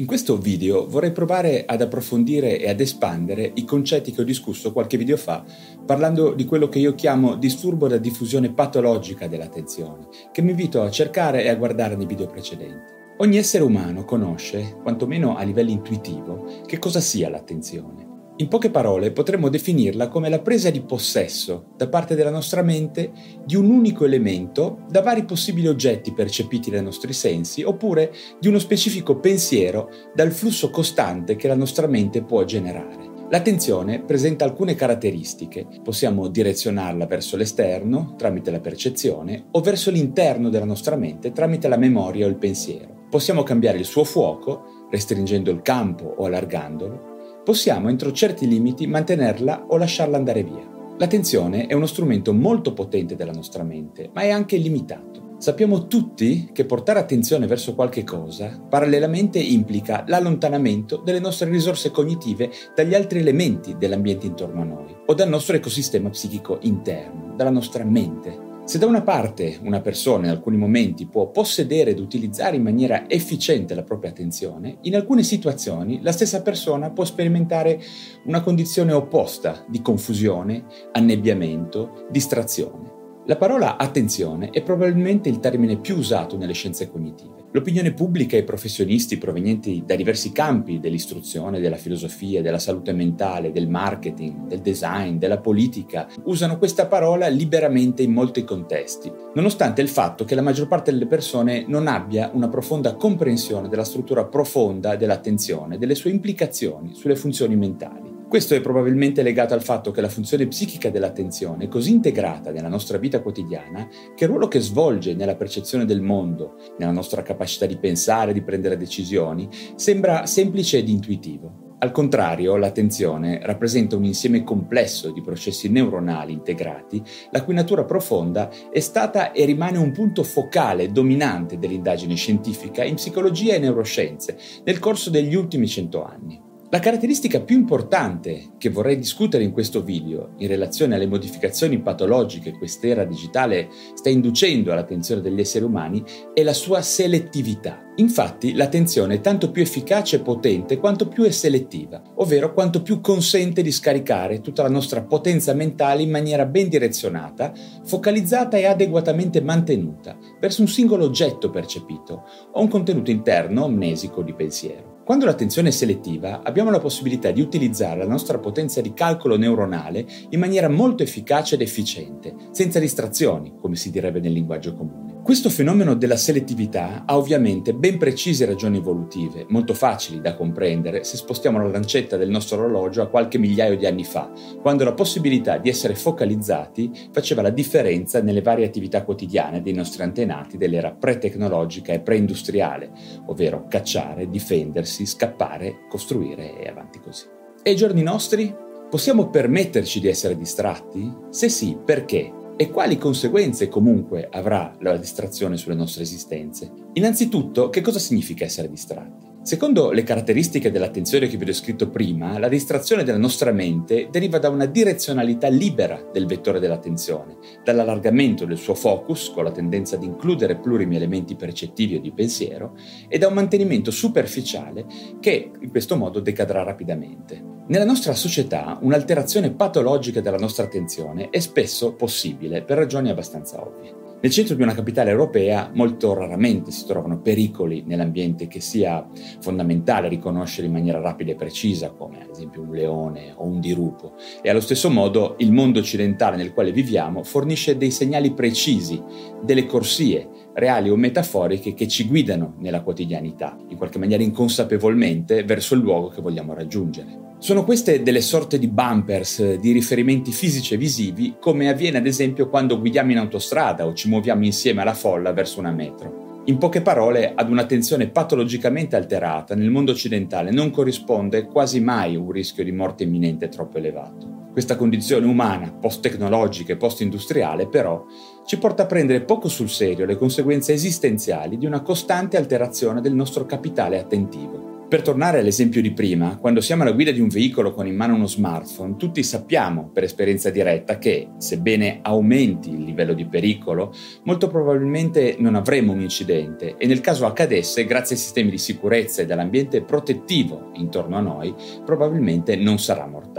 In questo video vorrei provare ad approfondire e ad espandere i concetti che ho discusso qualche video fa, parlando di quello che io chiamo disturbo da diffusione patologica dell'attenzione, che mi invito a cercare e a guardare nei video precedenti. Ogni essere umano conosce, quantomeno a livello intuitivo, che cosa sia l'attenzione. In poche parole potremmo definirla come la presa di possesso da parte della nostra mente di un unico elemento da vari possibili oggetti percepiti dai nostri sensi oppure di uno specifico pensiero dal flusso costante che la nostra mente può generare. L'attenzione presenta alcune caratteristiche. Possiamo direzionarla verso l'esterno tramite la percezione o verso l'interno della nostra mente tramite la memoria o il pensiero. Possiamo cambiare il suo fuoco, restringendo il campo o allargandolo. Possiamo, entro certi limiti, mantenerla o lasciarla andare via. L'attenzione è uno strumento molto potente della nostra mente, ma è anche limitato. Sappiamo tutti che portare attenzione verso qualche cosa parallelamente implica l'allontanamento delle nostre risorse cognitive dagli altri elementi dell'ambiente intorno a noi o dal nostro ecosistema psichico interno, dalla nostra mente. Se da una parte una persona in alcuni momenti può possedere ed utilizzare in maniera efficiente la propria attenzione, in alcune situazioni la stessa persona può sperimentare una condizione opposta di confusione, annebbiamento, distrazione. La parola attenzione è probabilmente il termine più usato nelle scienze cognitive. L'opinione pubblica e i professionisti provenienti da diversi campi dell'istruzione, della filosofia, della salute mentale, del marketing, del design, della politica, usano questa parola liberamente in molti contesti, nonostante il fatto che la maggior parte delle persone non abbia una profonda comprensione della struttura profonda dell'attenzione, delle sue implicazioni sulle funzioni mentali. Questo è probabilmente legato al fatto che la funzione psichica dell'attenzione è così integrata nella nostra vita quotidiana che il ruolo che svolge nella percezione del mondo, nella nostra capacità di pensare, di prendere decisioni, sembra semplice ed intuitivo. Al contrario, l'attenzione rappresenta un insieme complesso di processi neuronali integrati, la cui natura profonda è stata e rimane un punto focale dominante dell'indagine scientifica in psicologia e neuroscienze nel corso degli ultimi cento anni. La caratteristica più importante che vorrei discutere in questo video in relazione alle modificazioni patologiche che quest'era digitale sta inducendo all'attenzione degli esseri umani è la sua selettività. Infatti l'attenzione è tanto più efficace e potente quanto più è selettiva, ovvero quanto più consente di scaricare tutta la nostra potenza mentale in maniera ben direzionata, focalizzata e adeguatamente mantenuta verso un singolo oggetto percepito o un contenuto interno amnesico di pensiero. Quando l'attenzione è selettiva, abbiamo la possibilità di utilizzare la nostra potenza di calcolo neuronale in maniera molto efficace ed efficiente, senza distrazioni, come si direbbe nel linguaggio comune. Questo fenomeno della selettività ha ovviamente ben precise ragioni evolutive, molto facili da comprendere se spostiamo la lancetta del nostro orologio a qualche migliaio di anni fa, quando la possibilità di essere focalizzati faceva la differenza nelle varie attività quotidiane dei nostri antenati dell'era pre-tecnologica e pre-industriale, ovvero cacciare, difendersi, scappare, costruire e avanti così. E ai giorni nostri? Possiamo permetterci di essere distratti? Se sì, perché? E quali conseguenze comunque avrà la distrazione sulle nostre esistenze. Innanzitutto, che cosa significa essere distratti? Secondo le caratteristiche dell'attenzione che vi ho descritto prima, la distrazione della nostra mente deriva da una direzionalità libera del vettore dell'attenzione, dall'allargamento del suo focus, con la tendenza ad includere plurimi elementi percettivi o di pensiero, e da un mantenimento superficiale che in questo modo decadrà rapidamente. Nella nostra società un'alterazione patologica della nostra attenzione è spesso possibile per ragioni abbastanza ovvie. Nel centro di una capitale europea molto raramente si trovano pericoli nell'ambiente che sia fondamentale riconoscere in maniera rapida e precisa, come ad esempio un leone o un dirupo, e allo stesso modo il mondo occidentale nel quale viviamo fornisce dei segnali precisi, delle corsie, reali o metaforiche che ci guidano nella quotidianità, in qualche maniera inconsapevolmente, verso il luogo che vogliamo raggiungere. Sono queste delle sorte di bumpers, di riferimenti fisici e visivi, come avviene ad esempio quando guidiamo in autostrada o ci muoviamo insieme alla folla verso una metro. In poche parole, ad un'attenzione patologicamente alterata nel mondo occidentale non corrisponde quasi mai un rischio di morte imminente troppo elevato. Questa condizione umana, post-tecnologica e post-industriale, però, ci porta a prendere poco sul serio le conseguenze esistenziali di una costante alterazione del nostro capitale attentivo. Per tornare all'esempio di prima, quando siamo alla guida di un veicolo con in mano uno smartphone, tutti sappiamo per esperienza diretta che, sebbene aumenti il livello di pericolo, molto probabilmente non avremo un incidente e nel caso accadesse, grazie ai sistemi di sicurezza e dall'ambiente protettivo intorno a noi, probabilmente non sarà mortale.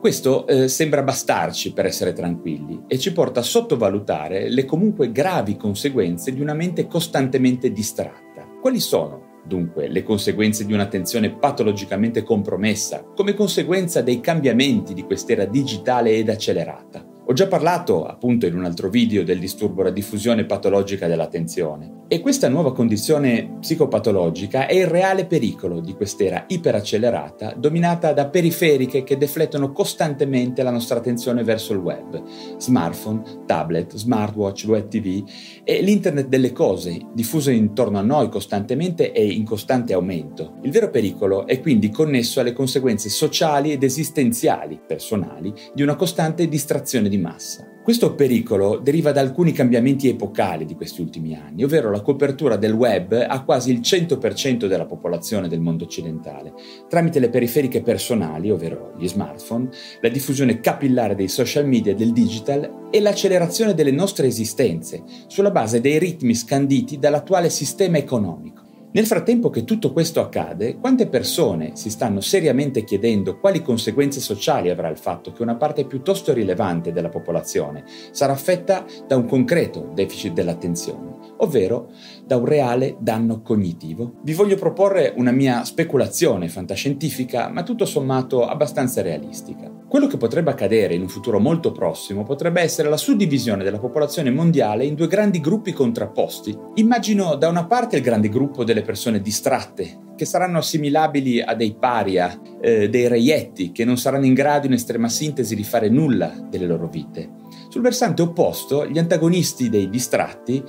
Questo eh, sembra bastarci per essere tranquilli e ci porta a sottovalutare le comunque gravi conseguenze di una mente costantemente distratta. Quali sono Dunque, le conseguenze di un'attenzione patologicamente compromessa, come conseguenza dei cambiamenti di quest'era digitale ed accelerata. Ho già parlato, appunto, in un altro video del disturbo da diffusione patologica dell'attenzione. E questa nuova condizione psicopatologica è il reale pericolo di quest'era iperaccelerata dominata da periferiche che deflettono costantemente la nostra attenzione verso il web, smartphone, tablet, smartwatch, web tv e l'internet delle cose diffuso intorno a noi costantemente e in costante aumento. Il vero pericolo è quindi connesso alle conseguenze sociali ed esistenziali, personali, di una costante distrazione di massa. Questo pericolo deriva da alcuni cambiamenti epocali di questi ultimi anni, ovvero la copertura del web a quasi il 100% della popolazione del mondo occidentale, tramite le periferiche personali, ovvero gli smartphone, la diffusione capillare dei social media e del digital e l'accelerazione delle nostre esistenze, sulla base dei ritmi scanditi dall'attuale sistema economico. Nel frattempo che tutto questo accade, quante persone si stanno seriamente chiedendo quali conseguenze sociali avrà il fatto che una parte piuttosto rilevante della popolazione sarà affetta da un concreto deficit dell'attenzione, ovvero da un reale danno cognitivo? Vi voglio proporre una mia speculazione fantascientifica, ma tutto sommato abbastanza realistica. Quello che potrebbe accadere in un futuro molto prossimo potrebbe essere la suddivisione della popolazione mondiale in due grandi gruppi contrapposti. Immagino da una parte il grande gruppo delle persone distratte, che saranno assimilabili a dei paria, eh, dei reietti, che non saranno in grado in estrema sintesi di fare nulla delle loro vite. Sul versante opposto, gli antagonisti dei distratti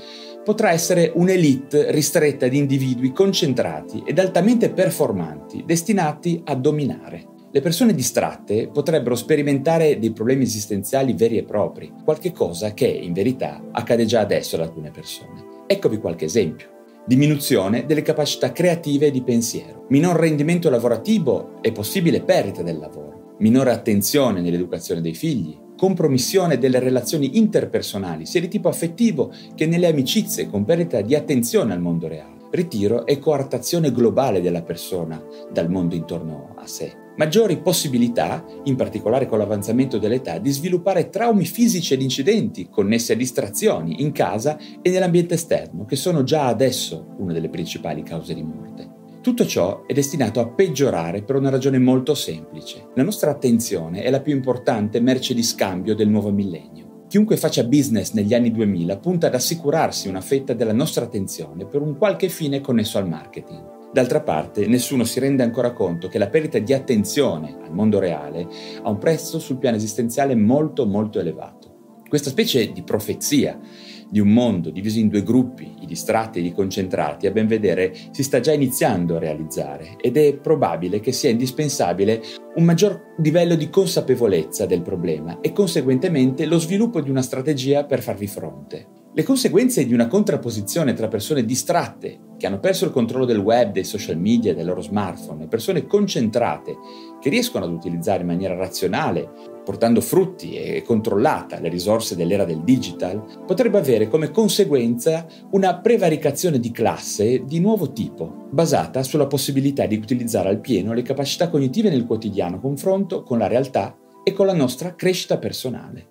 potrà essere un'elite ristretta di individui concentrati ed altamente performanti, destinati a dominare. Le persone distratte potrebbero sperimentare dei problemi esistenziali veri e propri, qualche cosa che in verità accade già adesso ad alcune persone. Eccovi qualche esempio. Diminuzione delle capacità creative e di pensiero, minor rendimento lavorativo e possibile perdita del lavoro, minore attenzione nell'educazione dei figli, compromissione delle relazioni interpersonali, sia di tipo affettivo che nelle amicizie, con perdita di attenzione al mondo reale, ritiro e coartazione globale della persona dal mondo intorno a sé maggiori possibilità, in particolare con l'avanzamento dell'età, di sviluppare traumi fisici ed incidenti connessi a distrazioni in casa e nell'ambiente esterno, che sono già adesso una delle principali cause di morte. Tutto ciò è destinato a peggiorare per una ragione molto semplice. La nostra attenzione è la più importante merce di scambio del nuovo millennio. Chiunque faccia business negli anni 2000 punta ad assicurarsi una fetta della nostra attenzione per un qualche fine connesso al marketing. D'altra parte, nessuno si rende ancora conto che la perdita di attenzione al mondo reale ha un prezzo sul piano esistenziale molto molto elevato. Questa specie di profezia di un mondo diviso in due gruppi, i distratti e i concentrati, a ben vedere si sta già iniziando a realizzare ed è probabile che sia indispensabile un maggior livello di consapevolezza del problema e conseguentemente lo sviluppo di una strategia per farvi fronte. Le conseguenze di una contrapposizione tra persone distratte, che hanno perso il controllo del web, dei social media, del loro smartphone, e persone concentrate, che riescono ad utilizzare in maniera razionale, portando frutti e controllata le risorse dell'era del digital, potrebbe avere come conseguenza una prevaricazione di classe di nuovo tipo, basata sulla possibilità di utilizzare al pieno le capacità cognitive nel quotidiano confronto con la realtà e con la nostra crescita personale.